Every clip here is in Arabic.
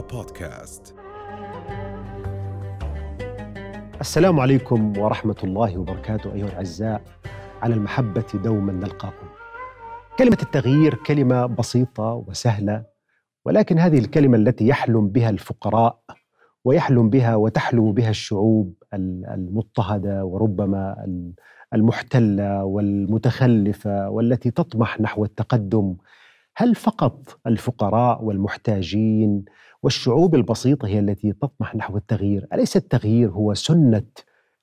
بودكاست السلام عليكم ورحمة الله وبركاته أيها الأعزاء على المحبة دوما نلقاكم. كلمة التغيير كلمة بسيطة وسهلة ولكن هذه الكلمة التي يحلم بها الفقراء ويحلم بها وتحلم بها الشعوب المضطهدة وربما المحتلة والمتخلفة والتي تطمح نحو التقدم هل فقط الفقراء والمحتاجين والشعوب البسيطة هي التي تطمح نحو التغيير. أليس التغيير هو سنة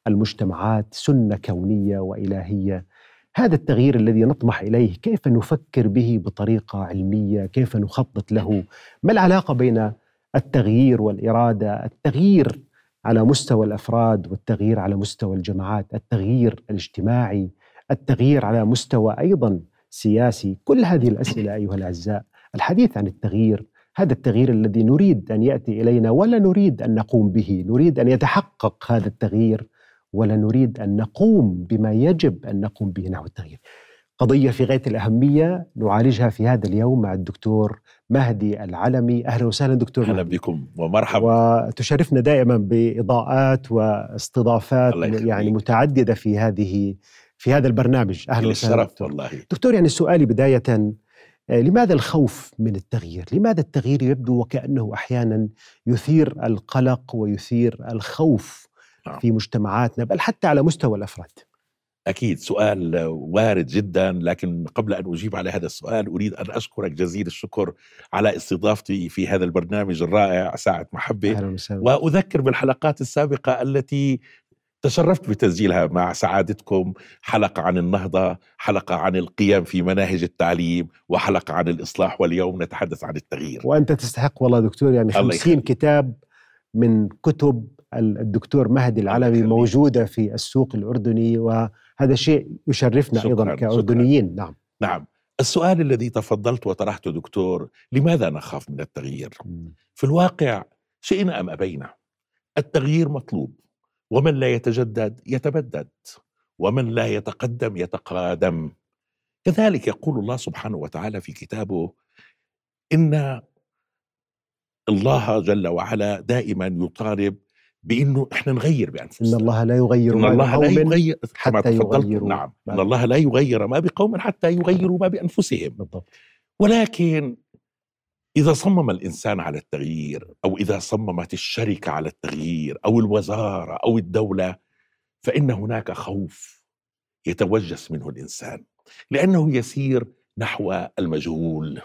المجتمعات سنة كونية وإلهية؟ هذا التغيير الذي نطمح إليه كيف نفكر به بطريقة علمية؟ كيف نخطط له؟ ما العلاقة بين التغيير والإرادة؟ التغيير على مستوى الأفراد والتغيير على مستوى الجماعات التغيير الاجتماعي التغيير على مستوى أيضا سياسي. كل هذه الأسئلة أيها الأعزاء الحديث عن التغيير هذا التغيير الذي نريد أن يأتي إلينا ولا نريد أن نقوم به. نريد أن يتحقق هذا التغيير ولا نريد أن نقوم بما يجب أن نقوم به نحو التغيير. قضية في غاية الأهمية نعالجها في هذا اليوم مع الدكتور مهدي العلمي. أهلا وسهلا دكتور أهلا بكم ومرحبا. وتشرفنا دائما بإضاءات واستضافات يعني متعددة في هذه في هذا البرنامج. أهلا وسهلا دكتور. والله. دكتور يعني سؤالي بداية لماذا الخوف من التغيير؟ لماذا التغيير يبدو وكأنه أحيانا يثير القلق ويثير الخوف نعم. في مجتمعاتنا بل حتى على مستوى الأفراد؟ أكيد سؤال وارد جدا لكن قبل أن أجيب على هذا السؤال أريد أن أشكرك جزيل الشكر على استضافتي في هذا البرنامج الرائع أهلا وسهلا. وأذكر بالحلقات السابقة التي تشرفت بتسجيلها مع سعادتكم حلقة عن النهضة حلقة عن القيم في مناهج التعليم وحلقة عن الإصلاح واليوم نتحدث عن التغيير. وأنت تستحق والله دكتور يعني خمسين كتاب من كتب الدكتور مهدي العلوي موجودة في السوق الأردني وهذا شيء يشرفنا شكرا أيضا كأردنيين. شكرا. نعم. نعم. السؤال الذي تفضلت وطرحته دكتور لماذا نخاف من التغيير؟ في الواقع شئنا أم أبينا؟ التغيير مطلوب. ومن لا يتجدد يتبدد ومن لا يتقدم يتقادم. كذلك يقول الله سبحانه وتعالى في كتابه إن الله جل وعلا دائما يطالب بإنه إحنا نغير بأنفسنا. ان الله لا يغير إن الله لا يغير حتى يغيروا نعم. إن الله لا يغير ما بقوم حتى يغيروا ما بأنفسهم. بالضبط. ولكن إذا صمم الإنسان على التغيير أو إذا صممت الشركة على التغيير أو الوزارة أو الدولة فإن هناك خوف يتوجس منه الإنسان لأنه يسير نحو المجهول.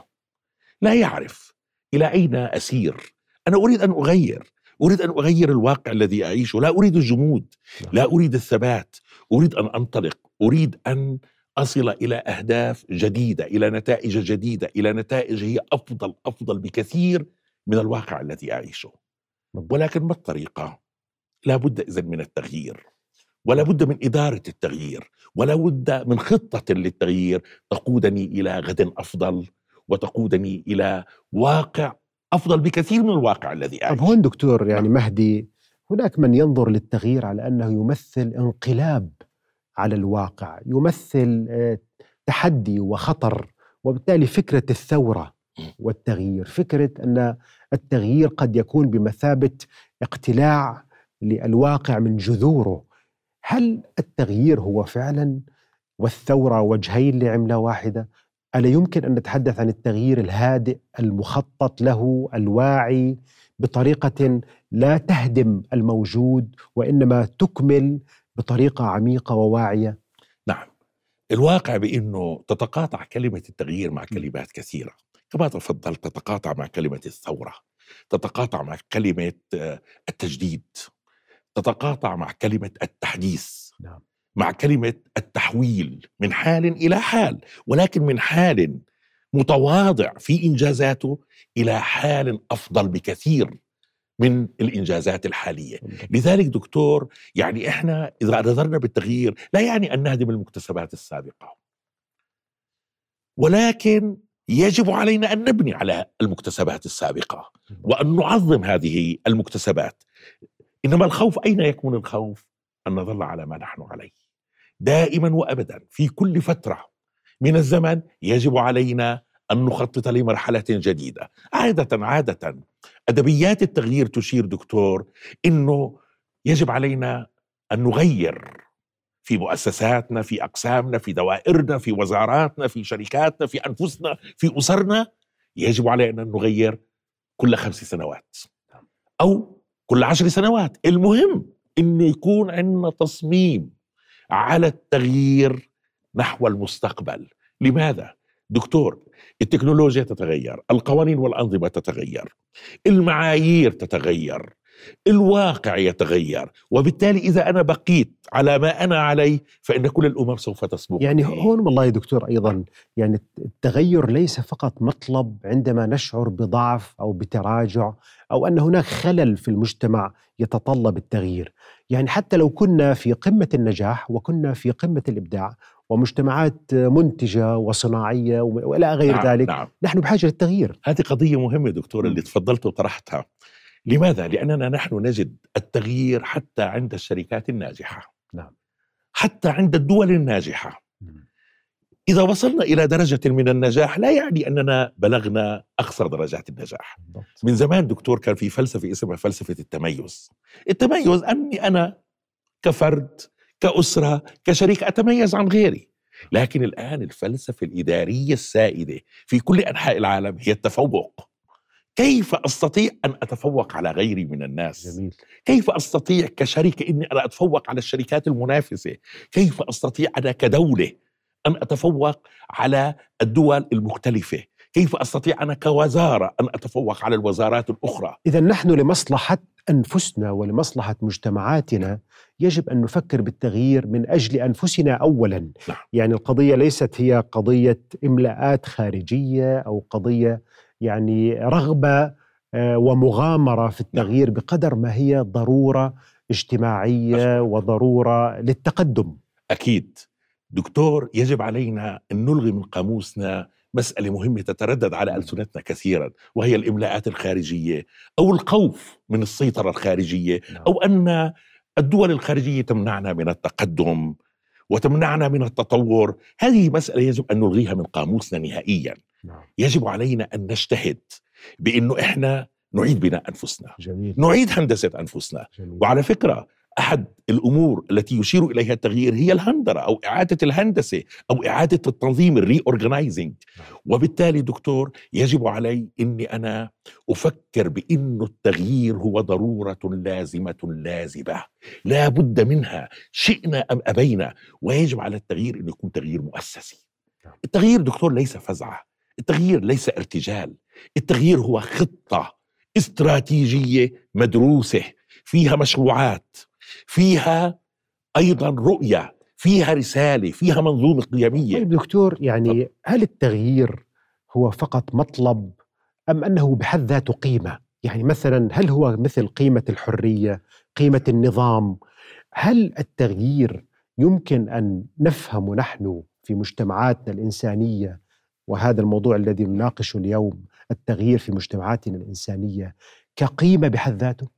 لا يعرف إلى أين أسير. أنا أريد أن أغير أريد أن أغير الواقع الذي أعيشه. لا أريد الجمود لا أريد الثبات. أريد أن أنطلق. أريد أن اصل إلى أهداف جديدة إلى نتائج جديدة إلى نتائج هي أفضل أفضل بكثير من الواقع الذي أعيشه. ولكن ما الطريقة؟ لا بد اذا من التغيير. ولا بد من إدارة التغيير. ولا بد من خطة للتغيير تقودني إلى غد أفضل وتقودني إلى واقع أفضل بكثير من الواقع الذي أعيشه. طب هون دكتور يعني نعم. مهدي هناك من ينظر للتغيير على أنه يمثل انقلاب على الواقع يمثل آه، تحدي وخطر وبالتالي فكرة الثورة والتغيير فكرة أن التغيير قد يكون بمثابة اقتلاع للواقع من جذوره. هل التغيير هو فعلا والثورة وجهين لعملة واحدة؟ ألا يمكن أن نتحدث عن التغيير الهادئ المخطط له الواعي بطريقة لا تهدم الموجود وإنما تكمل بطريقة عميقة وواعية؟ نعم. الواقع بإنه تتقاطع كلمة التغيير مع كلمات كثيرة. كما تفضلت تتقاطع مع كلمة الثورة. تتقاطع مع كلمة آه، التجديد. تتقاطع مع كلمة التحديث. نعم. مع كلمة التحويل من حال إلى حال. ولكن من حال متواضع في إنجازاته إلى حال أفضل بكثير. من الإنجازات الحالية. لذلك دكتور يعني إحنا إذا نظرنا بالتغيير لا يعني أن نهدم المكتسبات السابقة. ولكن يجب علينا أن نبني على المكتسبات السابقة وأن نعظم هذه المكتسبات. إنما الخوف أين يكون الخوف؟ أن نظل على ما نحن عليه. دائما وابدا في كل فترة من الزمن يجب علينا أن نخطط لمرحلة جديدة. عادة عادة. أدبيات التغيير تشير دكتور إنه يجب علينا أن نغير في مؤسساتنا في أقسامنا في دوائرنا في وزاراتنا في شركاتنا في أنفسنا في أسرنا يجب علينا أن نغير كل خمس سنوات أو كل عشر سنوات. المهم انه يكون عندنا تصميم على التغيير نحو المستقبل. لماذا؟ دكتور التكنولوجيا تتغير القوانين والأنظمة تتغير المعايير تتغير. الواقع يتغير وبالتالي إذا أنا بقيت على ما أنا عليه فإن كل الأمم سوف تسبق يعني هون والله يا دكتور أيضا يعني التغير ليس فقط مطلب عندما نشعر بضعف أو بتراجع أو أن هناك خلل في المجتمع يتطلب التغيير. يعني حتى لو كنا في قمة النجاح وكنا في قمة الإبداع ومجتمعات منتجة وصناعية وإلى غير نعم ذلك نعم. نحن بحاجة للتغيير. هذه قضية مهمة دكتور اللي تفضلت وطرحتها. لماذا؟ لأننا نحن نجد التغيير حتى عند الشركات الناجحة. نعم. حتى عند الدول الناجحة. إذا وصلنا إلى درجة من النجاح لا يعني أننا بلغنا أقصر درجات النجاح. من زمان دكتور كان في فلسفة اسمها فلسفة التميز. التميز أني أنا كفرد كأسرة كشريك أتميز عن غيري. لكن الآن الفلسفة الإدارية السائدة في كل أنحاء العالم هي التفوق. كيف أستطيع أن أتفوق على غيري من الناس؟ جميل. كيف أستطيع كشركه إني أنا أتفوق على الشركات المنافسة؟ كيف أستطيع أنا كدولة أن أتفوق على الدول المختلفة؟ كيف أستطيع أنا كوزارة أن أتفوق على الوزارات الأخرى؟ إذا نحن لمصلحة أنفسنا ولمصلحة مجتمعاتنا يجب أن نفكر بالتغيير من أجل أنفسنا اولا. نعم. يعني القضية ليست هي قضية املاءات خارجية أو قضية يعني رغبة آه، ومغامرة في نعم. التغيير بقدر ما هي ضرورة اجتماعية وضرورة للتقدم. أكيد. دكتور يجب علينا أن نلغي من قاموسنا مسألة مهمة تتردد على ألسنتنا كثيرا وهي الإملاءات الخارجية أو الخوف من السيطرة الخارجية نعم. أو أن الدول الخارجية تمنعنا من التقدم. وتمنعنا من التطور هذه مسألة يجب أن نلغيها من قاموسنا نهائيا نعم. يجب علينا أن نجتهد بأنه إحنا نعيد بناء أنفسنا جميل. نعيد هندسة أنفسنا جميل. وعلى فكرة أحد الأمور التي يشير إليها التغيير هي الهندرة أو إعادة الهندسة أو إعادة التنظيم ال reorganizing نعم. وبالتالي دكتور يجب علي إني أنا أفكر بانه التغيير هو ضرورة لازمة لازبة. لا بد منها شئنا أم أبينا. ويجب على التغيير انه يكون تغيير مؤسسي. نعم. التغيير دكتور ليس فزعة. التغيير ليس ارتجال. التغيير هو خطة استراتيجية مدروسة فيها مشروعات. فيها أيضا رؤية فيها رسالة فيها منظومة قيمية. طيب دكتور يعني هل التغيير هو فقط مطلب أم أنه بحد ذاته قيمة؟ يعني مثلا هل هو مثل قيمة الحرية قيمة النظام؟ هل التغيير يمكن أن نفهم نحن في مجتمعاتنا الإنسانية؟ وهذا الموضوع الذي نناقشه اليوم التغيير في مجتمعاتنا الإنسانية كقيمة بحد ذاته؟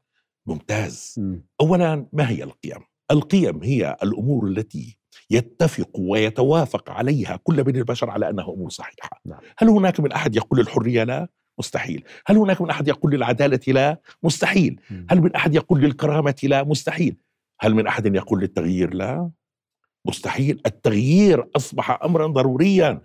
ممتاز. م. اولا ما هي القيم؟ القيم هي الأمور التي يتفق ويتوافق عليها كل بني البشر على أنها أمور صحيحة. نعم. هل هناك من أحد يقول الحريه لا؟ مستحيل. هل هناك من أحد يقول للعدالة لا؟ مستحيل. م. هل من أحد يقول للكرامة لا؟ مستحيل. هل من أحد يقول للتغيير لا؟ مستحيل. التغيير أصبح امرا ضروريا.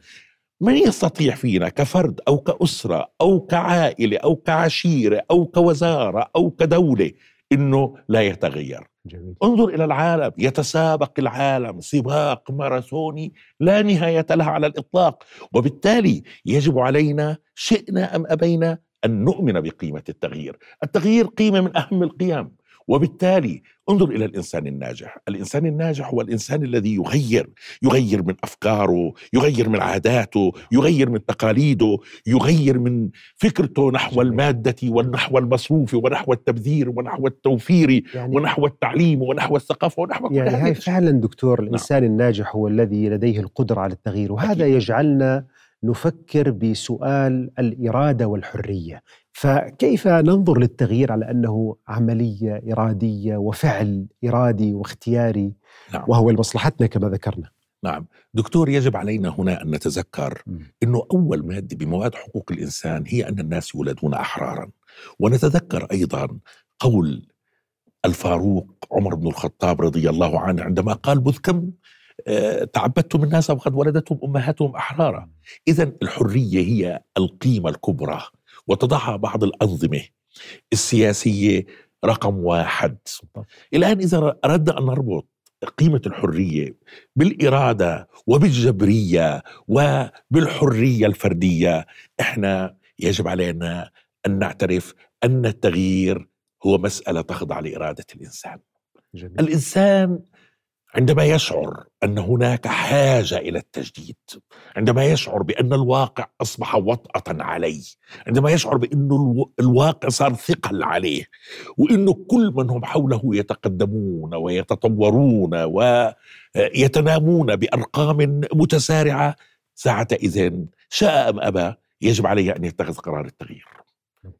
من يستطيع فينا كفرد أو كأسرة أو كعائلة أو كعشيرة أو كوزارة أو كدولة إنه لا يتغير. جميل. انظر إلى العالم يتسابق العالم سباق ماراثوني لا نهاية لها على الإطلاق. وبالتالي يجب علينا شئنا أم أبينا أن نؤمن بقيمة التغيير. التغيير قيمة من أهم القيم. وبالتالي انظر إلى الإنسان الناجح، الإنسان الناجح هو الإنسان الذي يغير، يغير من أفكاره، يغير من عاداته، يغير من تقاليده، يغير من فكرته نحو المادة ونحو المصروف ونحو التبذير ونحو التوفير يعني ونحو التعليم ونحو الثقافة ونحو يعني هاي فعلا دكتور نعم. الإنسان نعم. الناجح هو الذي لديه القدرة على التغيير وهذا أكيد. يجعلنا نفكر بسؤال الإرادة والحرية فكيف ننظر للتغيير على أنه عمليه اراديه وفعل إرادي واختياري؟ نعم. وهو لمصلحتنا كما ذكرنا. نعم. دكتور يجب علينا هنا أن نتذكر أنه أول مادة بمواد حقوق الإنسان هي أن الناس يولدون أحرارا. ونتذكر أيضا قول الفاروق عمر بن الخطاب رضي الله عنه عندما قال بذ كم آه، تعبدتم الناس وقد ولدتهم أمهاتهم أحرارا. اذا الحرية هي القيمة الكبرى. وتضعها بعض الأنظمة السياسية رقم واحد. الآن إذا أردنا أن نربط قيمة الحرية بالإرادة وبالجبرية وبالحرية الفردية. إحنا يجب علينا أن نعترف أن التغيير هو مسألة تخضع لإرادة الإنسان. جميل. الإنسان عندما يشعر أن هناك حاجة إلى التجديد عندما يشعر بأن الواقع أصبح وطأة عليه عندما يشعر بانه الواقع صار ثقل عليه وإنه كل من هم حوله يتقدمون ويتطورون ويتنامون بأرقام متسارعة. ساعة إذن شاء أم أبى يجب عليه أن يتخذ قرار التغيير.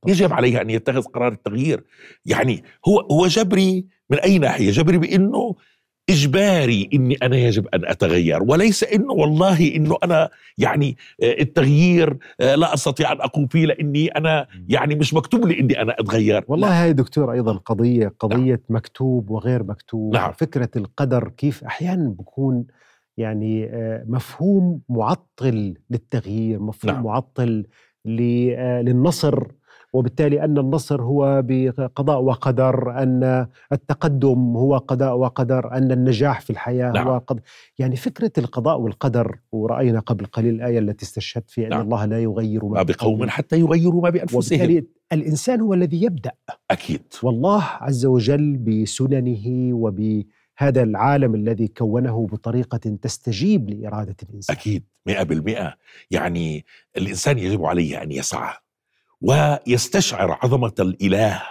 يجب عليه أن يتخذ قرار التغيير. يعني هو هو جبري من أي ناحية؟ جبري بأنه إجباري إني أنا يجب أن أتغير وليس إنه والله إنه أنا يعني آه، التغيير آه، لا أستطيع أن أقوم فيه لإني أنا يعني مش مكتوب لي إني أنا أتغير والله هاي دكتور أيضا قضية قضية نعم. مكتوب وغير مكتوب نعم. فكرة القدر كيف أحيانا بكون يعني آه، مفهوم معطل للتغيير مفهوم نعم. معطل للنصر وبالتالي أن النصر هو بقضاء وقدر أن التقدم هو قضاء وقدر أن النجاح في الحياة نعم. هو قدر يعني فكرة القضاء والقدر ورأينا قبل قليل الآية التي استشهدت فيها نعم. ان الله لا يغير ما بقوم حتى يغيروا ما بأنفسهم. وبالتالي الإنسان هو الذي يبدأ. أكيد. والله عز وجل بسننه وب هذا العالم الذي كونه بطريقة تستجيب لإرادة الإنسان. أكيد مئة بالمئة. يعني الإنسان يجب عليه أن يسعى. ويستشعر عظمة الإله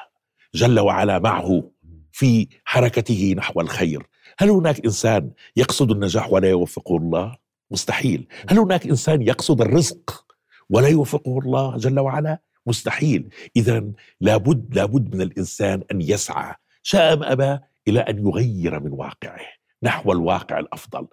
جل وعلا معه في حركته نحو الخير. هل هناك إنسان يقصد النجاح ولا يوفقه الله؟ مستحيل. هل هناك إنسان يقصد الرزق ولا يوفقه الله جل وعلا؟ مستحيل. اذا لابد لابد من الإنسان أن يسعى. شاء أم أبى إلى أن يغير من واقعه نحو الواقع الأفضل.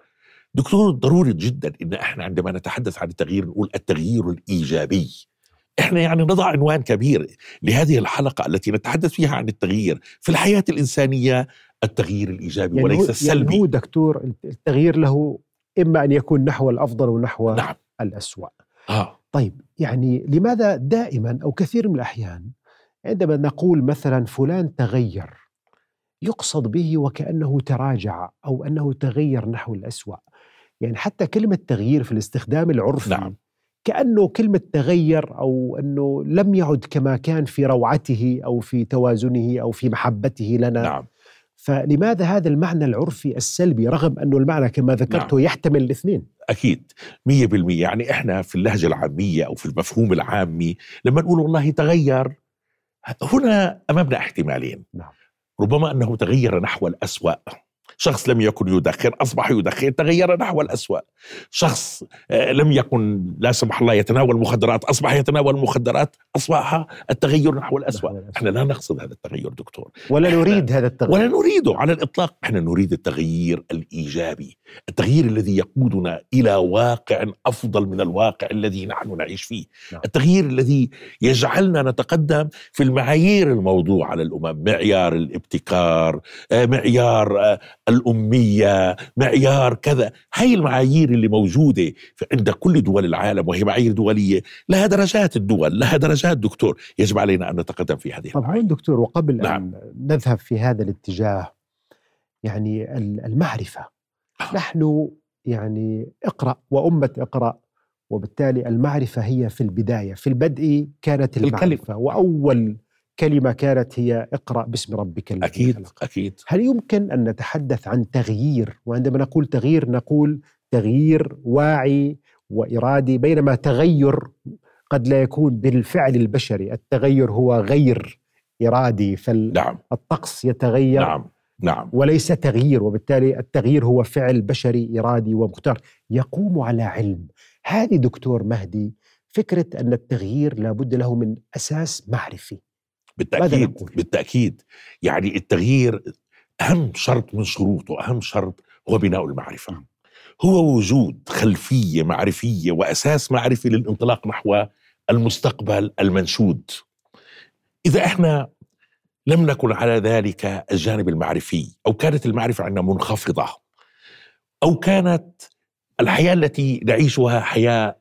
دكتور ضروري جدا إن إحنا عندما نتحدث عن التغيير نقول التغيير الإيجابي. إحنا يعني نضع عنوان كبير لهذه الحلقة التي نتحدث فيها عن التغيير في الحياة الإنسانية التغيير الإيجابي يعني وليس السلبي يعني هو دكتور التغيير له إما أن يكون نحو الأفضل ونحو نعم. الأسوأ آه. طيب يعني لماذا دائما أو كثير من الأحيان عندما نقول مثلا فلان تغير يقصد به وكأنه تراجع أو أنه تغير نحو الأسوأ يعني حتى كلمة تغيير في الاستخدام العرفي نعم. كأنه كلمة تغير أو أنه لم يعد كما كان في روعته أو في توازنه أو في محبته لنا نعم. فلماذا هذا المعنى العرفي السلبي رغم أنه المعنى كما ذكرته نعم. يحتمل الاثنين أكيد 100% يعني إحنا في اللهجة العامية أو في المفهوم العامي لما نقول والله تغير هنا أمامنا احتمالين نعم. ربما أنه تغير نحو الأسوأ شخص لم يكن يدخن أصبح يدخن تغير نحو الأسوأ. شخص آه، لم يكن لا سمح الله يتناول مخدرات أصبح يتناول مخدرات أصبح التغير نحو الأسوأ. إحنا لا نقصد هذا التغير دكتور. ولا نريد هذا التغير. ولا نريده على الإطلاق. إحنا نريد التغيير الإيجابي. التغيير الذي يقودنا إلى واقع أفضل من الواقع الذي نحن نعيش فيه. نعم. التغيير الذي يجعلنا نتقدم في المعايير الموضوع على الأمم معيار الابتكار آه، معيار آه، الأمية معيار كذا هاي المعايير اللي موجودة عند كل دول العالم وهي معايير دولية لها درجات الدول لها درجات دكتور يجب علينا أن نتقدم في هذه طبعا دكتور وقبل نعم. أن نذهب في هذا الاتجاه يعني المعرفة آه. نحن يعني اقرأ وأمة اقرأ وبالتالي المعرفة هي في البداية في البدء كانت المعرفة الكلمة. وأول كلمة كانت هي اقرأ باسم ربك الذي أكيد خلق. أكيد. هل يمكن أن نتحدث عن تغيير؟ وعندما نقول تغيير نقول تغيير واعي وإرادي بينما تغير قد لا يكون بالفعل البشري. التغير هو غير إرادي فالطقس نعم. يتغير نعم نعم. وليس تغيير وبالتالي التغيير هو فعل بشري إرادي ومختار. يقوم على علم. هذه دكتور مهدي فكرة أن التغيير لابد له من أساس معرفي. بالتاكيد بالتأكيد. يعني التغيير أهم شرط من شروطه أهم شرط هو بناء المعرفة. هو وجود خلفية معرفية وأساس معرفي للانطلاق نحو المستقبل المنشود. إذا إحنا لم نكن على ذلك الجانب المعرفي أو كانت المعرفة عندنا منخفضة أو كانت الحياة التي نعيشها حياة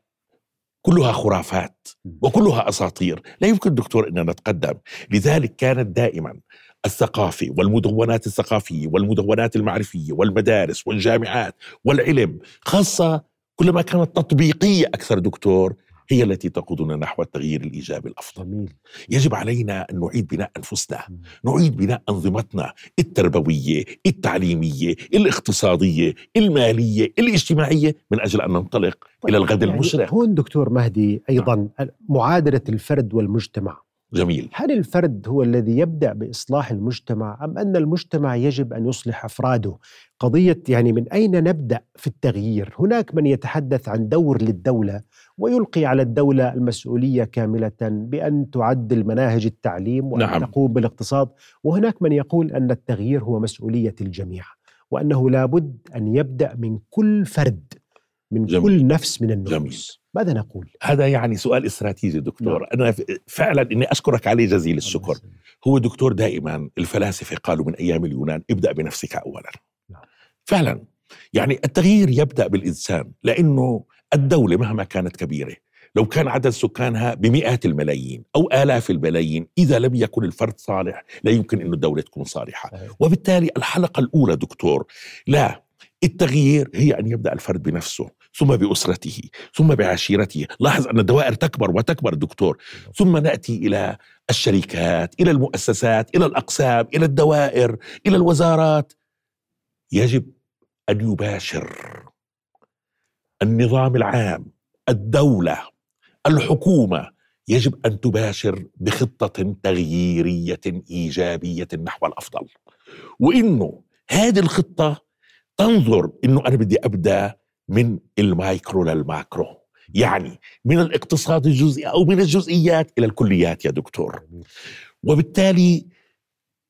كلها خرافات وكلها أساطير. لا يمكن دكتور ان نتقدم. لذلك كانت دائما الثقافة والمدونات الثقافية والمدونات المعرفية والمدارس والجامعات والعلم خاصة كلما كانت تطبيقية أكثر دكتور هي التي تقودنا نحو التغيير الإيجابي الأفضل. جميل. يجب علينا أن نعيد بناء أنفسنا، نعيد بناء أنظمتنا التربوية، التعليمية، الاقتصادية، المالية، الاجتماعية من أجل أن ننطلق طيب إلى الغد يعني المشرق. هون دكتور مهدي أيضا نعم. معادلة الفرد والمجتمع جميل هل الفرد هو الذي يبدأ بإصلاح المجتمع أم أن المجتمع يجب أن يصلح أفراده قضية يعني من أين نبدأ في التغيير هناك من يتحدث عن دور للدولة ويلقي على الدولة المسؤولية كاملة بأن تعدل مناهج التعليم وأن نعم. تقوم بالاقتصاد وهناك من يقول أن التغيير هو مسؤولية الجميع وأنه لابد أن يبدأ من كل فرد من جميل. كل نفس من النفوس جميل. ماذا نقول؟ هذا يعني سؤال استراتيجي دكتور. نعم. أنا فعلا أني أشكرك عليه جزيل الشكر. هو دكتور دائما الفلاسفة قالوا من أيام اليونان ابدأ بنفسك أولا. نعم. فعلا. يعني التغيير يبدأ بالإنسان لأنه الدولة مهما كانت كبيرة لو كان عدد سكانها بمئات الملايين أو آلاف الملايين إذا لم يكن الفرد صالح لا يمكن أن الدولة تكون صالحة. وبالتالي الحلقة الأولى دكتور لا التغيير هي أن يبدأ الفرد بنفسه. ثم بأسرته ثم بعشيرته. لاحظ أن الدوائر تكبر وتكبر دكتور. ثم نأتي إلى الشركات إلى المؤسسات إلى الأقسام إلى الدوائر إلى الوزارات. يجب أن يباشر النظام العام الدولة الحكومة. يجب أن تباشر بخطة تغييرية إيجابية نحو الأفضل. وإنه هذه الخطة تنظر إنه أنا بدي أبدأ من ال micro لل macro. يعني من الاقتصاد الجزئي أو من الجزئيات إلى الكليات يا دكتور. وبالتالي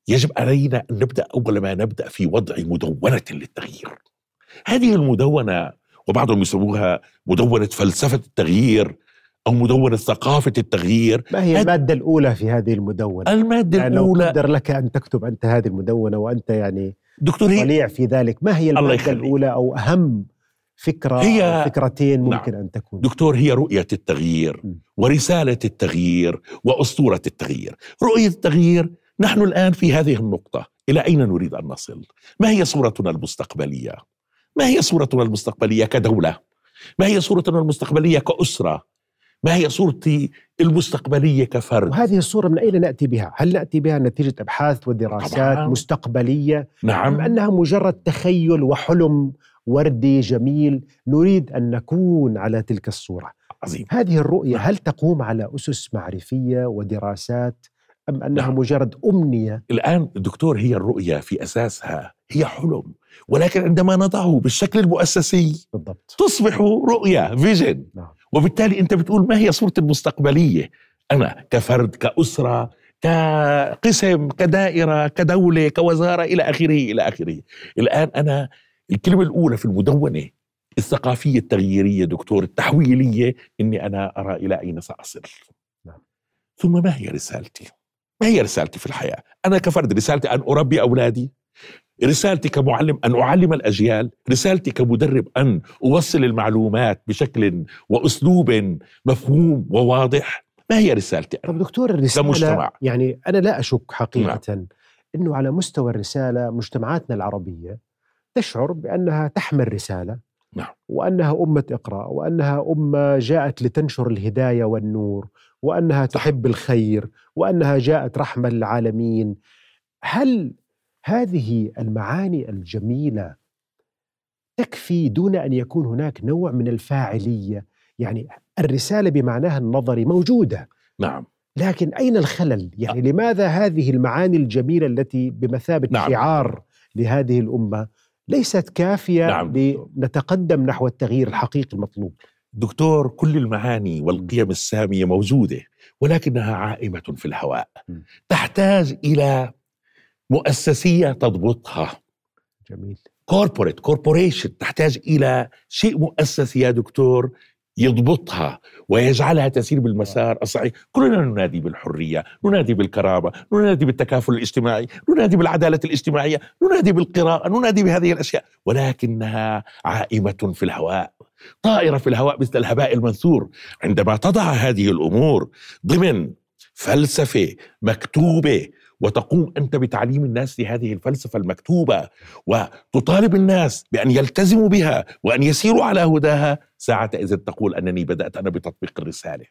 يجب علينا أن نبدأ أول ما نبدأ في وضع مدونة للتغيير. هذه المدونة وبعضهم يسموها مدونة فلسفة التغيير أو مدونة ثقافة التغيير ما هي المادة الأولى في هذه المدونة؟ المادة يعني الأولى لو قدر لك أن تكتب أنت هذه المدونة وأنت يعني دكتور طليع في ذلك. ما هي المادة الأولى أو أهم فكرة هي فكرتين ممكن نعم. أن تكون دكتور هي رؤية التغيير م. ورسالة التغيير وأسطورة التغيير رؤية التغيير نحن الآن في هذه النقطة إلى أين نريد أن نصل ما هي صورتنا المستقبلية ما هي صورتنا المستقبلية كدولة ما هي صورتنا المستقبلية كأسرة ما هي صورتي المستقبلية كفرد وهذه الصورة من أين نأتي بها؟ هل نأتي بها نتيجة أبحاث ودراسات طبعا. مستقبلية؟ نعم أم أنها مجرد تخيل وحلم وردي جميل نريد أن نكون على تلك الصورة عظيم هذه الرؤية نعم. هل تقوم على أسس معرفية ودراسات أم أنها نعم. مجرد أمنية؟ الآن دكتور هي الرؤية في أساسها هي حلم ولكن عندما نضعه بالشكل المؤسسي بالضبط تصبح رؤية فيجن نعم. وبالتالي أنت بتقول ما هي صورتي المستقبلية أنا كفرد كأسرة كقسم كدائرة كدولة كوزارة إلى آخره إلى آخره الآن أنا الكلمة الأولى في المدونة الثقافية التغييرية دكتور التحويلية إني أنا أرى إلى أين سأصل نعم. ثم ما هي رسالتي ما هي رسالتي في الحياة أنا كفرد رسالتي أن أربي أولادي رسالتي كمعلم أن أعلم الأجيال، رسالتي كمدرب أن أوصل المعلومات بشكل وأسلوب مفهوم وواضح، ما هي رسالتي أنا؟ طب دكتور الرسالة كمجتمع. يعني أنا لا أشك حقيقة نعم. إنه على مستوى الرسالة مجتمعاتنا العربية تشعر بأنها تحمل رسالة نعم. وأنها أمة اقرا وأنها أمة جاءت لتنشر الهداية والنور وأنها تحب الخير وأنها جاءت رحمة للعالمين. هل هذه المعاني الجميلة تكفي دون أن يكون هناك نوع من الفاعلية؟ يعني الرسالة بمعناها النظري موجودة. نعم. لكن أين الخلل؟ يعني لماذا هذه المعاني الجميلة التي بمثابة نعم. شعار لهذه الأمة ليست كافية نعم. لنتقدم نحو التغيير الحقيقي المطلوب. دكتور كل المعاني والقيم السامية موجودة ولكنها عائمة في الهواء. تحتاج إلى مؤسسية تضبطها. جميل. corporate corporation تحتاج إلى شيء مؤسسي يا دكتور. يضبطها ويجعلها تسير بالمسار الصحيح. كلنا ننادي بالحرية ننادي بالكرامة ننادي بالتكافل الاجتماعي ننادي بالعدالة الاجتماعية ننادي بالقراءة ننادي بهذه الأشياء. ولكنها عائمة في الهواء طائرة في الهواء مثل الهباء المنثور. عندما تضع هذه الأمور ضمن فلسفة مكتوبة وتقوم أنت بتعليم الناس لهذه الفلسفة المكتوبة وتطالب الناس بأن يلتزموا بها وأن يسيروا على هداها. ساعة اذا تقول أنني بدأت أنا بتطبيق الرسالة.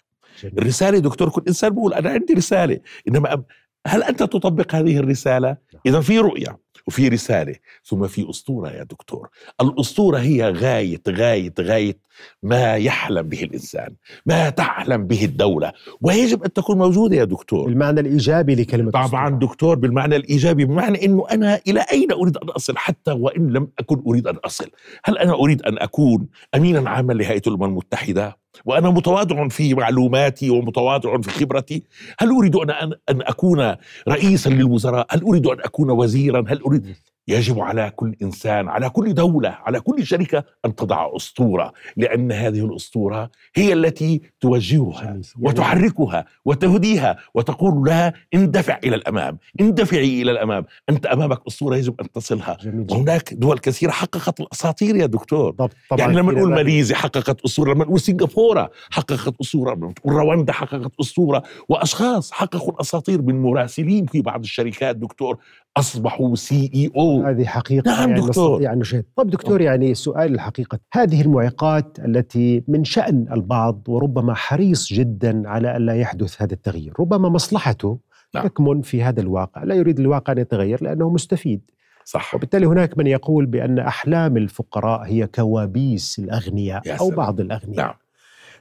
جميل. الرسالة دكتور كل إنسان بيقول أنا عندي رسالة. إنما هل أنت تطبق هذه الرسالة؟ نعم. إذا في رؤية. وفي رسالة ثم في أسطورة يا دكتور. الأسطورة هي غاية غاية غاية ما يحلم به الإنسان ما تحلم به الدولة ويجب أن تكون موجودة يا دكتور. بالمعنى الإيجابي لكلمة طبعا أسطورة. دكتور بالمعنى الإيجابي بمعنى إنه أنا إلى أين أريد أن أصل؟ حتى وإن لم أكن أريد أن أصل. هل أنا أريد أن أكون امينا عاما لهيئة الأمم المتحدة؟ وأنا متواضع في معلوماتي ومتواضع في خبرتي. هل أريد أن أن أكون رئيسا للوزراء؟ هل أريد أن أكون وزيرا؟ هل أريد يجب على كل إنسان على كل دولة على كل شركة أن تضع أسطورة لأن هذه الأسطورة هي التي توجهها وتحركها وتهديها وتقول لها اندفع إلى الأمام اندفعي إلى الأمام. أنت أمامك أسطورة يجب أن تصلها. وهناك دول كثيرة حققت الأساطير يا دكتور. طب طبعا يعني لما نقول ماليزيا حققت أسطورة لما نقول سنغافورة حققت أسطورة لما نقول رواندا حققت أسطورة وأشخاص حققوا الأساطير من مراسلين في بعض الشركات دكتور. أصبحوا سي إي أو. هذه حقيقة نعم يعني دكتور. يعني نشهد طيب دكتور يعني سؤال الحقيقة. هذه المعيقات التي من شأن البعض وربما حريص جدا على الا يحدث هذا التغيير. ربما مصلحته نعم. تكمن في هذا الواقع. لا يريد الواقع أن يتغير لأنه مستفيد. صح. وبالتالي هناك من يقول بأن أحلام الفقراء هي كوابيس الأغنياء أو بعض الأغنياء. نعم.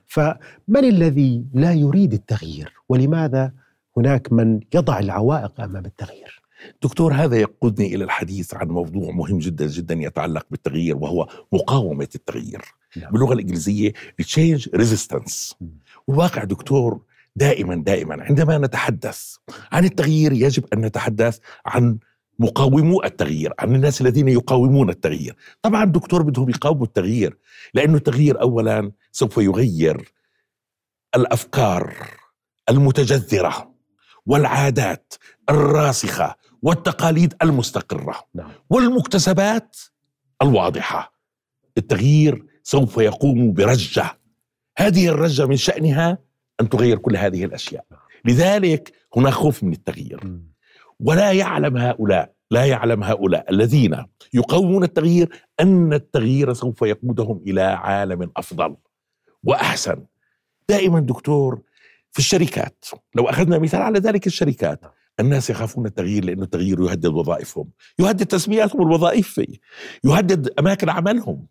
فمن الذي لا يريد التغيير؟ ولماذا هناك من يضع العوائق أمام التغيير؟ دكتور هذا يقودني إلى الحديث عن موضوع مهم جدا جدا يتعلق بالتغيير وهو مقاومة التغيير. نعم. باللغة الإنجليزية change resistance. والواقع دكتور دائما دائما عندما نتحدث عن التغيير يجب أن نتحدث عن مقاومو التغيير عن الناس الذين يقاومون التغيير. طبعا دكتور بدهم يقاوموا التغيير لأنه التغيير أولا سوف يغير الأفكار المتجذرة والعادات الراسخة والتقاليد المستقرة نعم. والمكتسبات الواضحة التغيير سوف يقوم برجة هذه الرجة من شأنها أن تغير كل هذه الأشياء نعم. لذلك هناك خوف من التغيير ولا يعلم هؤلاء لا يعلم هؤلاء الذين يقاومون التغيير أن التغيير سوف يقودهم إلى عالم أفضل وأحسن دائما دكتور في الشركات لو أخذنا مثال على ذلك الشركات نعم. الناس يخافون التغيير لأنه التغيير يهدد وظائفهم يهدد تسمياتهم الوظائفية يهدد أماكن عملهم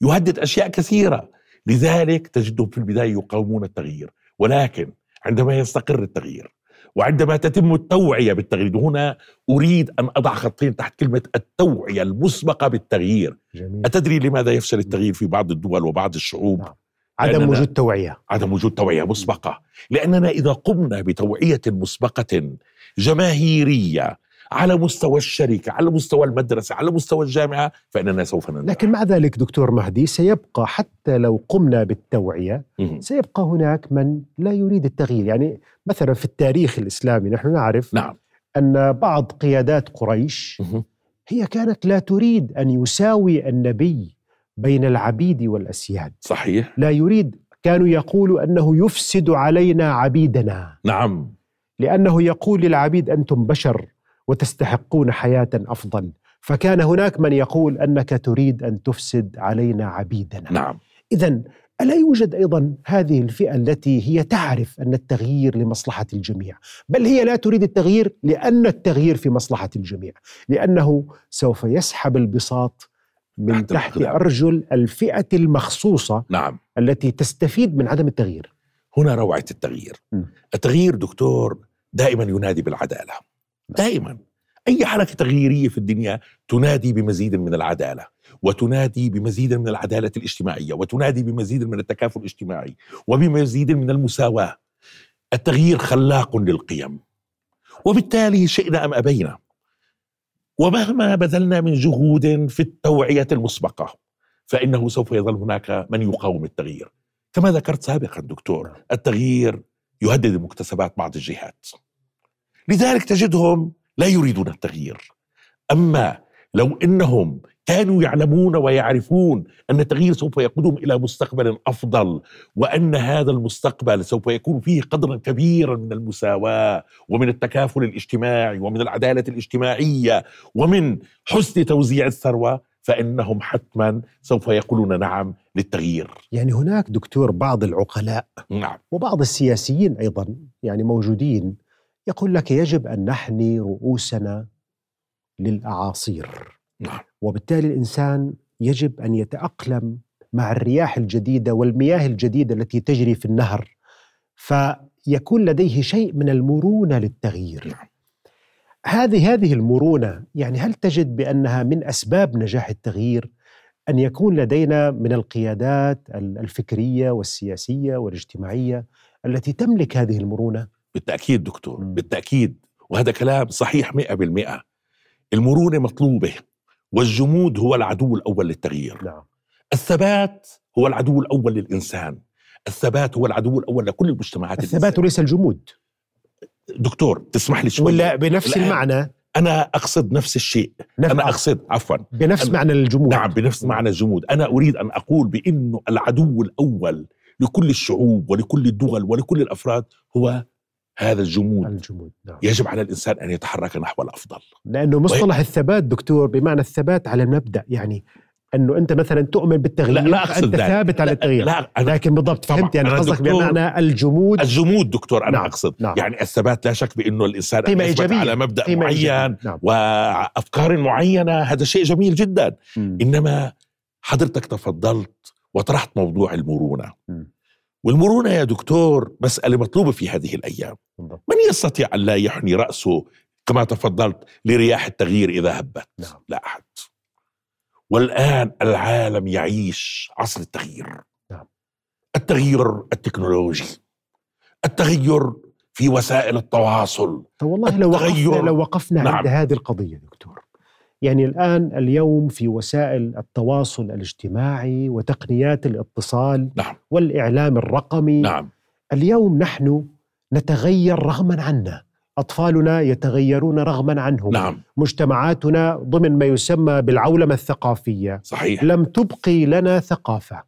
يهدد أشياء كثيرة. لذلك تجدهم في البداية يقاومون التغيير ولكن عندما يستقر التغيير وعندما تتم التوعية بالتغيير هنا أريد أن أضع خطين تحت كلمة التوعية المسبقة بالتغيير. جميل. أتدري لماذا يفشل التغيير في بعض الدول وبعض الشعوب؟ نعم. عدم وجود توعية. عدم وجود توعية مسبقة. لأننا إذا قمنا بتوعية مسبقة جماهيرية على مستوى الشركة على مستوى المدرسة على مستوى الجامعة فإننا سوف ننجح لكن مع ذلك دكتور مهدي سيبقى حتى لو قمنا بالتوعية سيبقى هناك من لا يريد التغيير. يعني مثلا في التاريخ الإسلامي نحن نعرف نعم. أن بعض قيادات قريش هي كانت لا تريد أن يساوي النبي بين العبيد والأسياد. صحيح. لا يريد كانوا يقولوا أنه يفسد علينا عبيدنا. نعم. لأنه يقول للعبيد أنتم بشر وتستحقون حياة أفضل. فكان هناك من يقول أنك تريد أن تفسد علينا عبيدنا. نعم. إذا ألا يوجد أيضا هذه الفئة التي هي تعرف أن التغيير لمصلحة الجميع؟ بل هي لا تريد التغيير لأن التغيير في مصلحة الجميع. لأنه سوف يسحب البساط من تحت أرجل الفئة المخصوصة نعم. التي تستفيد من عدم التغيير. هنا روعة التغيير. التغيير دكتور دائما ينادي بالعدالة. دائما. أي حركة تغييرية في الدنيا تنادي بمزيد من العدالة وتنادي بمزيد من العدالة الاجتماعية وتنادي بمزيد من التكافل الاجتماعي وبمزيد من المساواة. التغيير خلاق للقيم. وبالتالي شئنا أم أبينا. ومهما بذلنا من جهود في التوعية المسبقة فإنه سوف يظل هناك من يقاوم التغيير. كما ذكرت سابقا دكتور. التغيير يهدد مكتسبات بعض الجهات لذلك تجدهم لا يريدون التغيير أما لو إنهم كانوا يعلمون ويعرفون أن التغيير سوف يقودهم إلى مستقبل أفضل وأن هذا المستقبل سوف يكون فيه قدرا كبيرا من المساواة ومن التكافل الاجتماعي ومن العدالة الاجتماعية ومن حسن توزيع الثروة فإنهم حتما سوف يقولون نعم للتغيير. يعني هناك دكتور بعض العقلاء نعم وبعض السياسيين أيضا يعني موجودين يقول لك يجب أن نحني رؤوسنا للأعاصير. نعم وبالتالي الإنسان يجب أن يتأقلم مع الرياح الجديدة والمياه الجديدة التي تجري في النهر فيكون لديه شيء من المرونة للتغيير. نعم. هذه هذه المرونة يعني هل تجد بأنها من أسباب نجاح التغيير أن يكون لدينا من القيادات الفكرية والسياسية والاجتماعية التي تملك هذه المرونة؟ بالتأكيد دكتور م. بالتأكيد وهذا كلام صحيح 100% المرونة مطلوبة والجمود هو العدو الأول للتغيير نعم. الثبات هو العدو الأول للإنسان الثبات هو العدو الأول لكل المجتمعات الثبات وليس الجمود دكتور تسمح لي شوي. ولا بنفس المعنى؟ أنا أقصد نفس الشيء. نفس أنا أقصد عفوا. بنفس معنى الجمود نعم بنفس معنى الجمود أنا أريد أن أقول بانه العدو الأول لكل الشعوب ولكل الدول ولكل الأفراد هو هذا الجمود الجمود نعم. يجب على الإنسان أن يتحرك نحو الأفضل. لأنه مصطلح وهي... الثبات دكتور بمعنى الثبات على المبدأ يعني انه انت مثلا تؤمن بالتغيير لا لا أقصد انت ذلك. ثابت على التغيير لا لا لكن بالضبط فهمت يعني قصدك بمعنى الجمود الجمود دكتور أنا نعم. أقصد نعم. يعني الثبات لا شك بأنه الإنسان قيمة إيجابية. على مبدأ معين نعم. وأفكار معينة هذا شيء جميل جدا م. إنما حضرتك تفضلت وطرحت موضوع المرونة م. والمرونة يا دكتور مسألة مطلوبة في هذه الأيام بالضبط. من يستطيع أن لا يحني رأسه كما تفضلت لرياح التغيير إذا هبت نعم. لا أحد والآن العالم يعيش عصر التغيير نعم. التغيير التكنولوجي التغير في وسائل التواصل والله لو وقفنا, لو وقفنا نعم. عند هذه القضية دكتور يعني الآن اليوم في وسائل التواصل الاجتماعي وتقنيات الاتصال نعم. والإعلام الرقمي نعم. اليوم نحن نتغير رغما عنا أطفالنا يتغيرون رغما عنهم نعم. مجتمعاتنا ضمن ما يسمى بالعولمة الثقافية صحيح. لم تبقي لنا ثقافة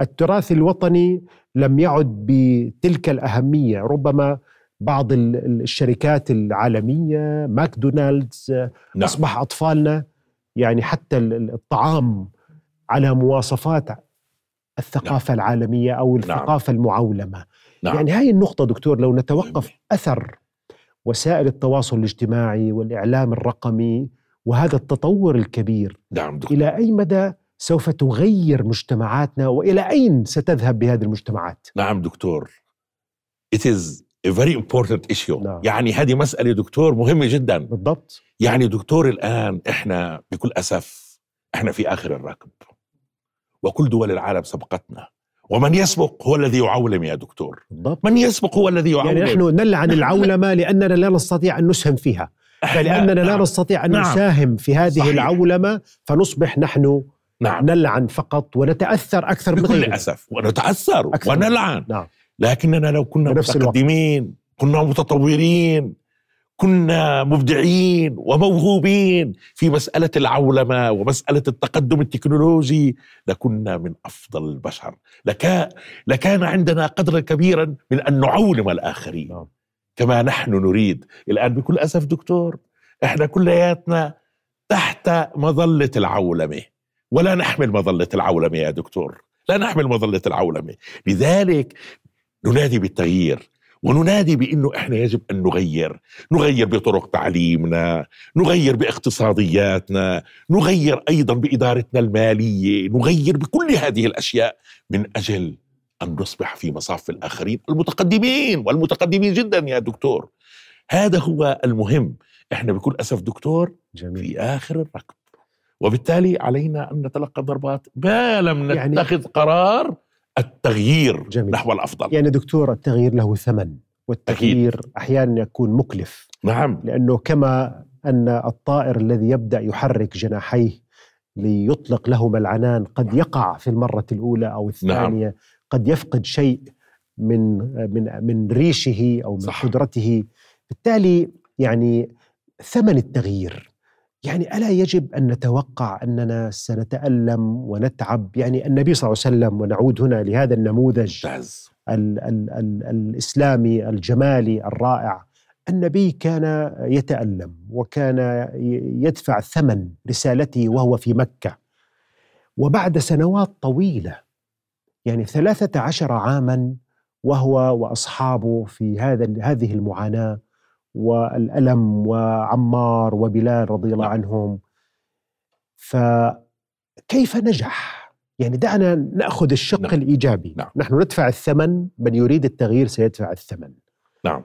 التراث الوطني لم يعد بتلك الأهمية ربما بعض الشركات العالمية ماكدونالدز نعم. أصبح أطفالنا يعني حتى الطعام على مواصفات الثقافة نعم. العالمية أو نعم. الثقافة نعم. المعولمة نعم. يعني هاي النقطة دكتور لو نتوقف أثر وسائل التواصل الاجتماعي والإعلام الرقمي وهذا التطور الكبير نعم دكتور. إلى أي مدى سوف تغير مجتمعاتنا وإلى أين ستذهب بهذه المجتمعات؟ نعم دكتور. It is a very important issue. نعم. يعني هذه مسألة دكتور مهمة جدا. بالضبط. يعني دكتور الآن إحنا بكل أسف إحنا في آخر الركب. وكل دول العالم سبقتنا. ومن يسبق هو الذي يعولم يا دكتور بالضبط. من يسبق هو الذي يعولم يعني نحن نلعن العولمة لأننا لا نستطيع أن نسهم فيها فلأننا لا نعم. نستطيع أن نعم. نساهم في هذه صحيح. العولمة فنصبح نحن نعم. نلعن فقط ونتأثر أكثر من بكل أسف ونتأثر ونلعن نعم. لكننا لو كنا متقدمين كنا متطورين كنا مبدعين وموهوبين في مسألة العولمة ومسألة التقدم التكنولوجي لكنا من أفضل البشر. لكان, لكان عندنا قدرا كبيرا من أن نعولم الآخرين. نعم. كما نحن نريد. الآن بكل أسف دكتور إحنا كلياتنا تحت مظلة العولمة. ولا نحمل مظلة العولمة يا دكتور. لا نحمل مظلة العولمة. لذلك ننادي بالتغيير. وننادي بإنه إحنا يجب أن نغير، نغير بطرق تعليمنا، نغير باقتصادياتنا، نغير أيضا بإدارتنا المالية، نغير بكل هذه الأشياء من أجل أن نصبح في مصاف الآخرين المتقدمين والمتقدمين جدا يا دكتور. هذا هو المهم، إحنا بكل أسف دكتور جميل. في آخر الركب. وبالتالي علينا أن نتلقى ضربات ما لم يعني نتخذ يعني قرار التغيير جميل. نحو الأفضل يعني دكتور التغيير له ثمن والتغيير أكيد. أحيانا يكون مكلف نعم لأنه كما أن الطائر الذي يبدأ يحرك جناحيه ليطلق لهما العنان قد يقع في المرة الأولى أو الثانية نعم. قد يفقد شيء من من من ريشه أو من صح. قدرته بالتالي يعني ثمن التغيير يعني ألا يجب أن نتوقع أننا سنتألم ونتعب؟ يعني النبي صلى الله عليه وسلم ونعود هنا لهذا النموذج ال ال ال الإسلامي الجمالي الرائع. النبي كان يتألم وكان يدفع ثمن رسالته وهو في مكة. وبعد سنوات طويلة يعني ثلاثة عشر عاما وهو وأصحابه في هذا هذه المعاناة والألم وعمار وبلال رضي الله نعم. عنهم فكيف نجح؟ يعني دعنا نأخذ الشق نعم. الإيجابي نعم. نحن ندفع الثمن من يريد التغيير سيدفع الثمن نعم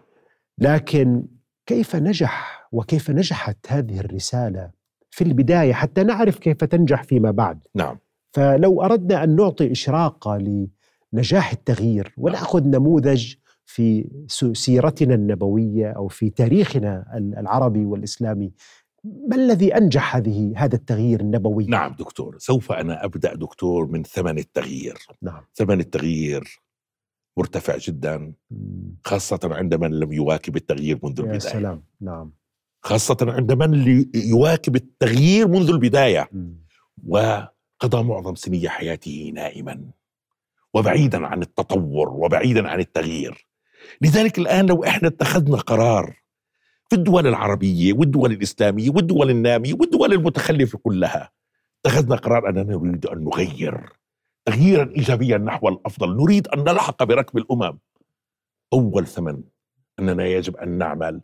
لكن كيف نجح وكيف نجحت هذه الرسالة في البداية حتى نعرف كيف تنجح فيما بعد نعم فلو أردنا أن نعطي إشراقة لنجاح التغيير. ونأخذ نموذج في سيرتنا النبوية أو في تاريخنا العربي والإسلامي ما الذي أنجح هذه هذا التغيير النبوي؟ نعم دكتور، سوف أنا أبدأ دكتور من ثمن التغيير. نعم. ثمن التغيير مرتفع جدا خاصة عند من لم يواكب التغيير منذ البداية. يا سلام، نعم. خاصة عند من يواكب التغيير منذ البداية وقضى معظم سنية حياته نائما وبعيدا عن التطور وبعيدا عن التغيير. لذلك الآن لو إحنا اتخذنا قرار في الدول العربية والدول الإسلامية والدول النامية والدول المتخلفة كلها اتخذنا قرار أننا نريد أن نغير تغييرا إيجابيا نحو الأفضل. نريد أن نلحق بركب الأمم. أول ثمن أننا يجب أن نعمل.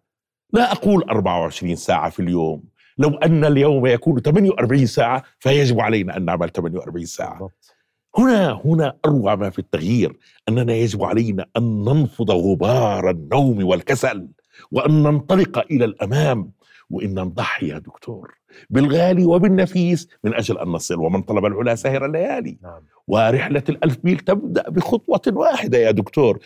لا أقول 24 ساعة في اليوم. لو أن اليوم يكون 48 ساعة فيجب علينا أن نعمل 48 ساعة. هنا هنا أروع ما في التغيير أننا يجب علينا أن ننفض غبار النوم والكسل وأن ننطلق إلى الأمام. وإن نضحي يا دكتور بالغالي وبالنفيس من أجل أن نصل ومن طلب العلا سهر الليالي. نعم. ورحلة الألف ميل تبدأ بخطوة واحدة يا دكتور.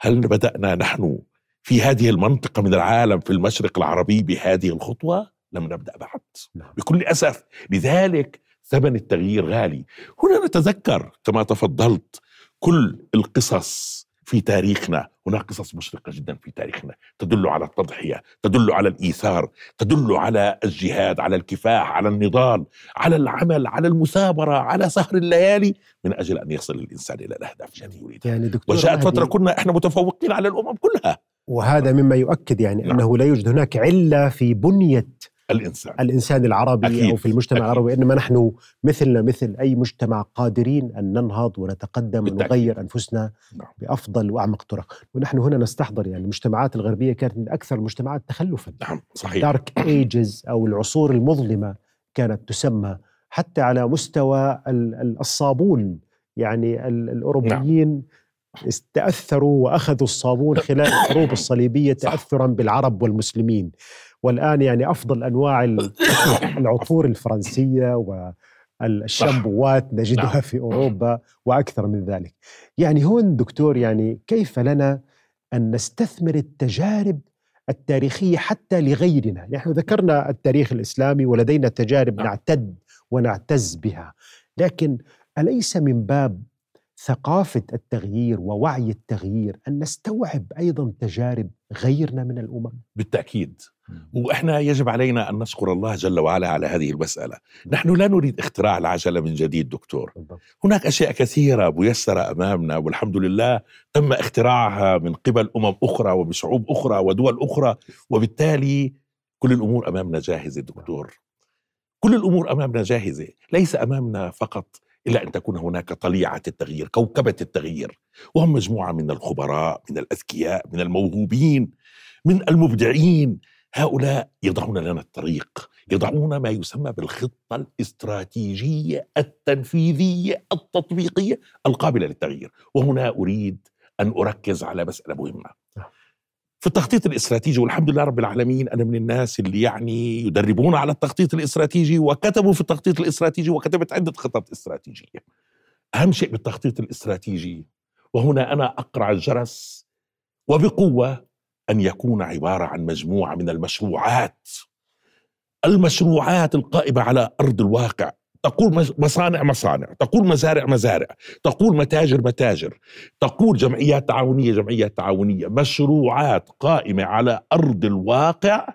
هل بدأنا نحن في هذه المنطقة من العالم في المشرق العربي بهذه الخطوة؟ لم نبدأ بعد. نعم. بكل أسف لذلك ثمن التغيير غالي. هنا نتذكر كما تفضلت كل القصص في تاريخنا. هناك قصص مشرقة جدا في تاريخنا. تدل على التضحية تدل على الإيثار تدل على الجهاد على الكفاح على النضال على العمل على المثابرة على سهر الليالي من أجل أن يصل الإنسان إلى الأهداف التي يريدها يعني دكتور وجاءت فترة كنا إحنا متفوقين على الأمم كلها. وهذا مما يؤكد يعني نعم. أنه لا يوجد هناك علة في بنية الإنسان الإنسان العربي أكيد. أو في المجتمع أكيد. العربي إنما نحن مثلنا مثل أي مجتمع قادرين أن ننهض ونتقدم بالتأكيد. ونغير أنفسنا نعم. بأفضل وأعمق طرق ونحن هنا نستحضر يعني المجتمعات الغربية كانت من أكثر المجتمعات تخلفا نعم صحيح دارك ايجز أو العصور المظلمة كانت تسمى حتى على مستوى الصابون يعني الأوروبيين نعم. تاثروا وأخذوا الصابون خلال الحروب الصليبية تاثرا بالعرب والمسلمين والآن يعني أفضل أنواع العطور الفرنسية والشامبوات نجدها نعم. في أوروبا وأكثر من ذلك. يعني هون دكتور يعني كيف لنا أن نستثمر التجارب التاريخية حتى لغيرنا، نحن ذكرنا التاريخ الإسلامي ولدينا تجارب نعم. نعتد ونعتز بها، لكن أليس من باب ثقافة التغيير ووعي التغيير أن نستوعب أيضا تجارب غيرنا من الأمم؟ بالتأكيد وإحنا يجب علينا أن نشكر الله جل وعلا على هذه المسألة، نحن لا نريد اختراع العجلة من جديد دكتور. هناك أشياء كثيرة ميسرة أمامنا والحمد لله تم اختراعها من قبل أمم أخرى وبشعوب أخرى ودول أخرى وبالتالي كل الأمور أمامنا جاهزة دكتور. كل الأمور أمامنا جاهزة، ليس أمامنا فقط إلا أن تكون هناك طليعة التغيير، كوكبة التغيير، وهم مجموعة من الخبراء، من الأذكياء، من الموهوبين، من المبدعين، هؤلاء يضعون لنا الطريق يضعون ما يسمى بالخطة الاستراتيجية التنفيذية التطبيقية القابلة للتغيير. وهنا أريد أن أركز على مسألة مهمة. نعم. في التخطيط الاستراتيجي والحمد لله رب العالمين أنا من الناس اللي يعني يدربون على التخطيط الاستراتيجي وكتبوا في التخطيط الاستراتيجي وكتبت عدة خطط استراتيجية. أهم شيء بالتخطيط الاستراتيجي وهنا أنا أقرع الجرس وبقوة أن يكون عبارة عن مجموعة من المشروعات. المشروعات القائمة على أرض الواقع. تقول مصانع مصانع تقول مزارع مزارع تقول متاجر متاجر تقول جمعيات تعاونية جمعيات تعاونية. مشروعات قائمة على أرض الواقع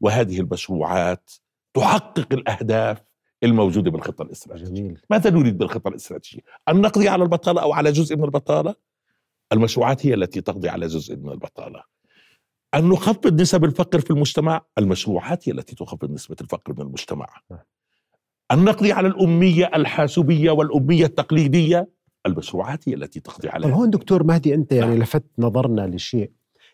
وهذه المشروعات تحقق الأهداف الموجودة بالخطة الاستراتيجية. جميل. ماذا نريد بالخطة الاستراتيجية؟ أن نقضي على البطالة أو على جزء من البطالة؟ المشروعات هي التي تقضي على جزء من البطالة. أن نخفض نسب الفقر في المجتمع المشروعات هي التي تخفض نسبة الفقر من المجتمع. أن نقضي على الأمية الحاسوبية والأمية التقليدية المشروعات هي التي تقضي عليها هون دكتور مهدي أنت يعني نعم. لفت نظرنا لشيء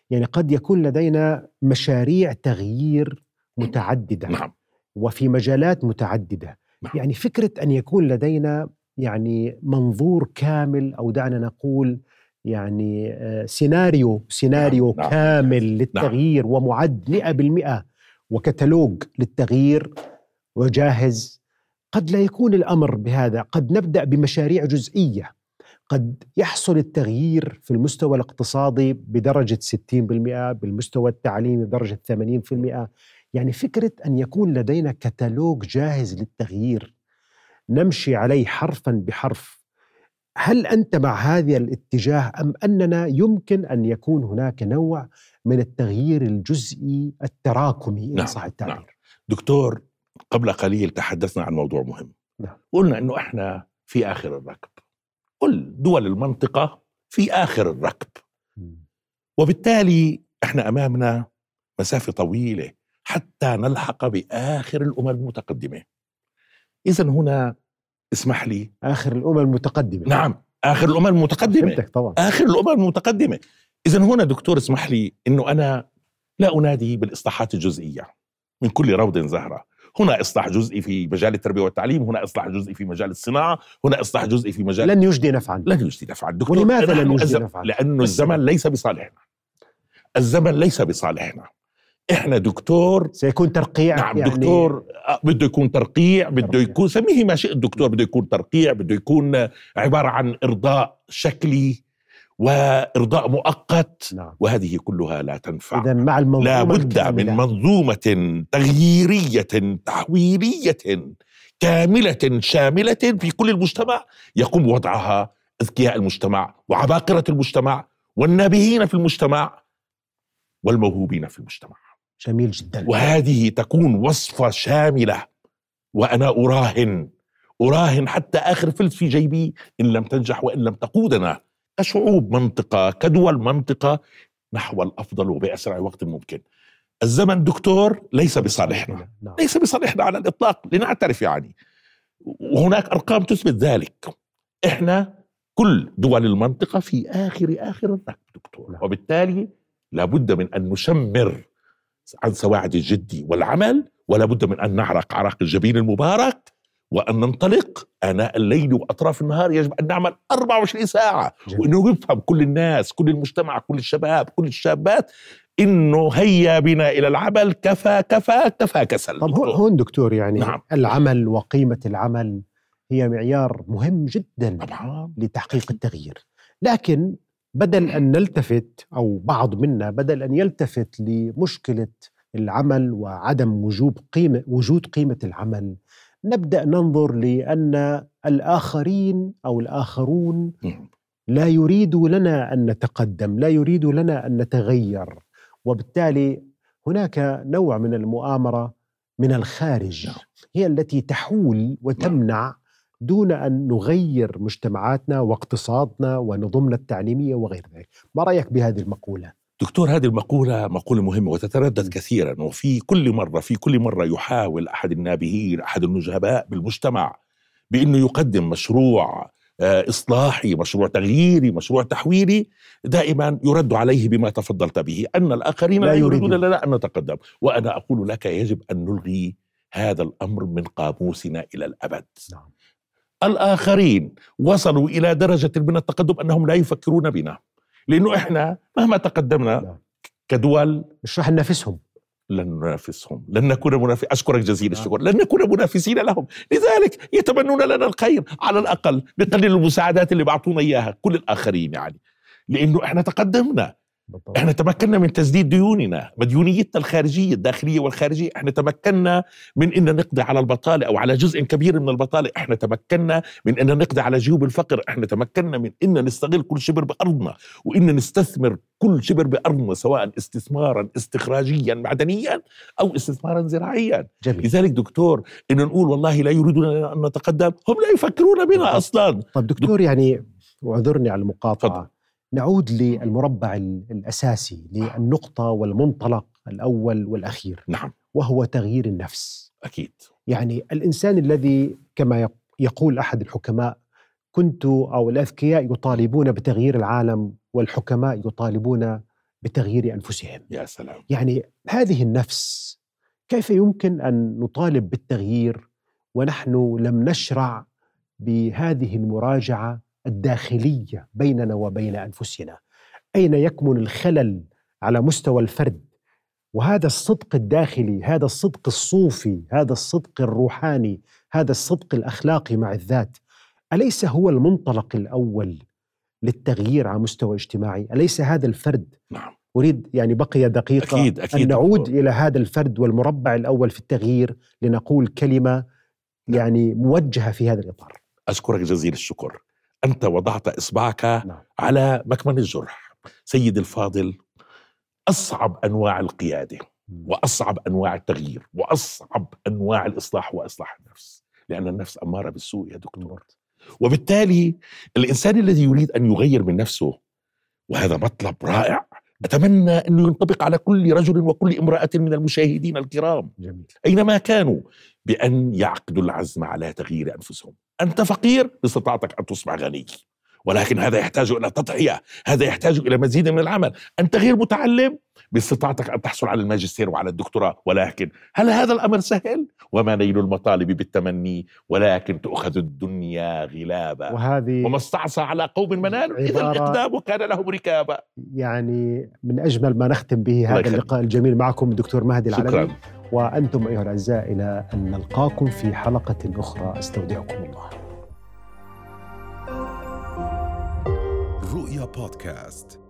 يعني قد يكون لدينا مشاريع تغيير متعددة نعم. وفي مجالات متعددة نعم. يعني فكرة أن يكون لدينا يعني منظور كامل أو دعنا نقول يعني آه، سيناريو سيناريو نعم. نعم. كامل نعم. للتغيير نعم. ومعد مئة بالمئة وكتالوج للتغيير وجاهز قد لا يكون الأمر بهذا قد نبدأ بمشاريع جزئية قد يحصل التغيير في المستوى الاقتصادي بدرجة 60% بالمستوى التعليمي بدرجة 80% يعني فكرة أن يكون لدينا كتالوج جاهز للتغيير نمشي عليه حرفا بحرف هل أنت مع هذا الاتجاه أم أننا يمكن أن يكون هناك نوع من التغيير الجزئي التراكمي ان نعم صح التعبير؟ نعم. دكتور قبل قليل تحدثنا عن موضوع مهم. نعم. قلنا إنه إحنا في آخر الركب. كل دول المنطقة في آخر الركب. وبالتالي إحنا أمامنا مسافة طويلة حتى نلحق بآخر الأمم المتقدمة. اذا هنا اسمح لي. آخر الأمم المتقدمة. نعم آخر الأمم المتقدمة. طبعا. آخر الأمم المتقدمة. اذا هنا دكتور اسمح لي إنه أنا لا أنادي بالإصلاحات الجزئية من كل روض زهرة. هنا إصلاح جزئي في مجال التربية والتعليم هنا إصلاح جزئي في مجال الصناعة هنا إصلاح جزئي في مجال لن يجدي نفعا. لن يجدي نفعا. دكتور ولماذا لن يجدي نفعا؟ لأنه الزمن ليس بصالحنا. الزمن ليس بصالحنا. إحنا دكتور. سيكون ترقيع نعم يعني. دكتور آه، بده يكون ترقيع بده يكون سميه ما شئت دكتور بده يكون ترقيع بده يكون عبارة عن إرضاء شكلي وإرضاء مؤقت. نعم. وهذه كلها لا تنفع. اذا مع المنظومة لا بد من منظومة تغييرية تحويلية كاملة شاملة في كل المجتمع. يقوم بوضعها أذكياء المجتمع وعباقرة المجتمع والنابهين في المجتمع والموهوبين في المجتمع. جميل جدا وهذه تكون وصفة شاملة وأنا أراهن أراهن حتى آخر فلس في جيبي إن لم تنجح وإن لم تقودنا كشعوب منطقة كدول منطقة نحو الأفضل وبأسرع وقت ممكن الزمن دكتور ليس بصالحنا نعم. ليس بصالحنا على الإطلاق لنعترف يعني وهناك أرقام تثبت ذلك إحنا كل دول المنطقة في آخر آخر الركب دكتور نعم. وبالتالي لابد من أن نشمر عن سواعد الجد والعمل ولا بد من أن نعرق عرق الجبين المبارك وأن ننطلق آناء الليل وأطراف النهار يجب أن نعمل 24 ساعة جميل. وأنه يفهم كل الناس كل المجتمع كل الشباب كل الشابات إنه هيا بنا إلى العمل كفى كفى كفى كسل طب هون دكتور يعني نعم. العمل وقيمة العمل هي معيار مهم جدا طبعا. لتحقيق التغيير لكن بدل أن نلتفت أو بعض منا بدل أن يلتفت لمشكلة العمل وعدم وجود قيمه وجود قيمة العمل نبدأ ننظر لأن الآخرين أو الآخرون لا يريدوا لنا أن نتقدم لا يريدوا لنا أن نتغير. وبالتالي هناك نوع من المؤامرة من الخارج نعم. هي التي تحول وتمنع دون أن نغير مجتمعاتنا واقتصادنا ونظمنا التعليمية وغير ذلك. ما رأيك بهذه المقولة؟ دكتور هذه المقولة مقولة مهمة وتتردد كثيرا وفي كل مرة في كل مرة يحاول أحد النابهين أحد النجباء بالمجتمع بأنه يقدم مشروع آه، إصلاحي مشروع تغييري مشروع تحويلي دائما يرد عليه بما تفضلت به. أن الآخرين لا يريدون لنا أن نتقدم. وأنا أقول لك يجب أن نلغي هذا الأمر من قاموسنا إلى الأبد. نعم. الآخرين وصلوا إلى درجة من التقدم أنهم لا يفكرون بنا. لأنه إحنا مهما تقدمنا نعم. كدول مش رح ننافسهم لن ننافسهم. لن نكون منافسين أشكرك جزيل نعم. الشكر. لن نكون منافسين لهم. لذلك يتمنون لنا الخير على الأقل. بقليل المساعدات اللي بعطونا إياها. كل الآخرين يعني. لأنه إحنا تقدمنا. بالضبط. إحنا تمكنا من تسديد ديوننا مديونيتنا الخارجية الداخلية والخارجية. إحنا تمكنا من إن نقضي على البطالة أو على جزء كبير من البطالة. إحنا تمكنا من إن نقضي على جيوب الفقر. إحنا تمكنا من إن نستغل كل شبر بأرضنا وإن نستثمر كل شبر بأرضنا سواء استثمارا استخراجيا معدنيا أو استثمارا زراعيا. جميل. لذلك دكتور إن نقول والله لا يريدون أن نتقدم هم لا يفكرون بنا أصلا. طب دكتور يعني واعذرني على المقاطعة. فضل. نعود للمربع الأساسي للنقطة والمنطلق الأول والأخير نعم. وهو تغيير النفس. أكيد. يعني الإنسان الذي كما يقول أحد الحكماء كنت أو الأذكياء يطالبون بتغيير العالم والحكماء يطالبون بتغيير أنفسهم. يا سلام. يعني هذه النفس كيف يمكن أن نطالب بالتغيير ونحن لم نشرع بهذه المراجعة الداخلية بيننا وبين أنفسنا. أين يكمن الخلل على مستوى الفرد؟ وهذا الصدق الداخلي هذا الصدق الصوفي هذا الصدق الروحاني هذا الصدق الأخلاقي مع الذات أليس هو المنطلق الأول للتغيير على مستوى اجتماعي؟ أليس هذا الفرد؟ نعم. أريد يعني بقي دقيقة أكيد أكيد أن نعود إلى هذا الفرد والمربع الأول في التغيير لنقول كلمة نعم. يعني موجهة في هذا الإطار. أشكرك جزيل الشكر. أنت وضعت إصبعك نعم. على مكمن الجرح. سيد الفاضل أصعب أنواع القيادة وأصعب أنواع التغيير وأصعب أنواع الإصلاح وإصلاح النفس لأن النفس أمارة بالسوء يا دكتور. وبالتالي الإنسان الذي يريد أن يغير من نفسه وهذا مطلب رائع أتمنى أنه ينطبق على كل رجل وكل امرأة من المشاهدين الكرام. جميل. أينما كانوا بأن يعقدوا العزم على تغيير أنفسهم. أنت فقير باستطاعتك أن تصبح غني. ولكن هذا يحتاج إلى تضحية هذا يحتاج إلى مزيد من العمل. أنت غير متعلم؟ باستطاعتك أن تحصل على الماجستير وعلى الدكتوراه ولكن هل هذا الأمر سهل؟ وما نيل المطالب بالتمني ولكن تؤخذ الدنيا غلابا وهذه وما استعصى على قوم منال؟ إذا الإقدام كان لهم ركابا يعني من أجمل ما نختم به هذا اللقاء الجميل معكم الدكتور مهدي العلمي شكرا. وأنتم أيها الأعزاء إلى أن نلقاكم في حلقة أخرى. أستودعكم الله. رؤيا بودكاست.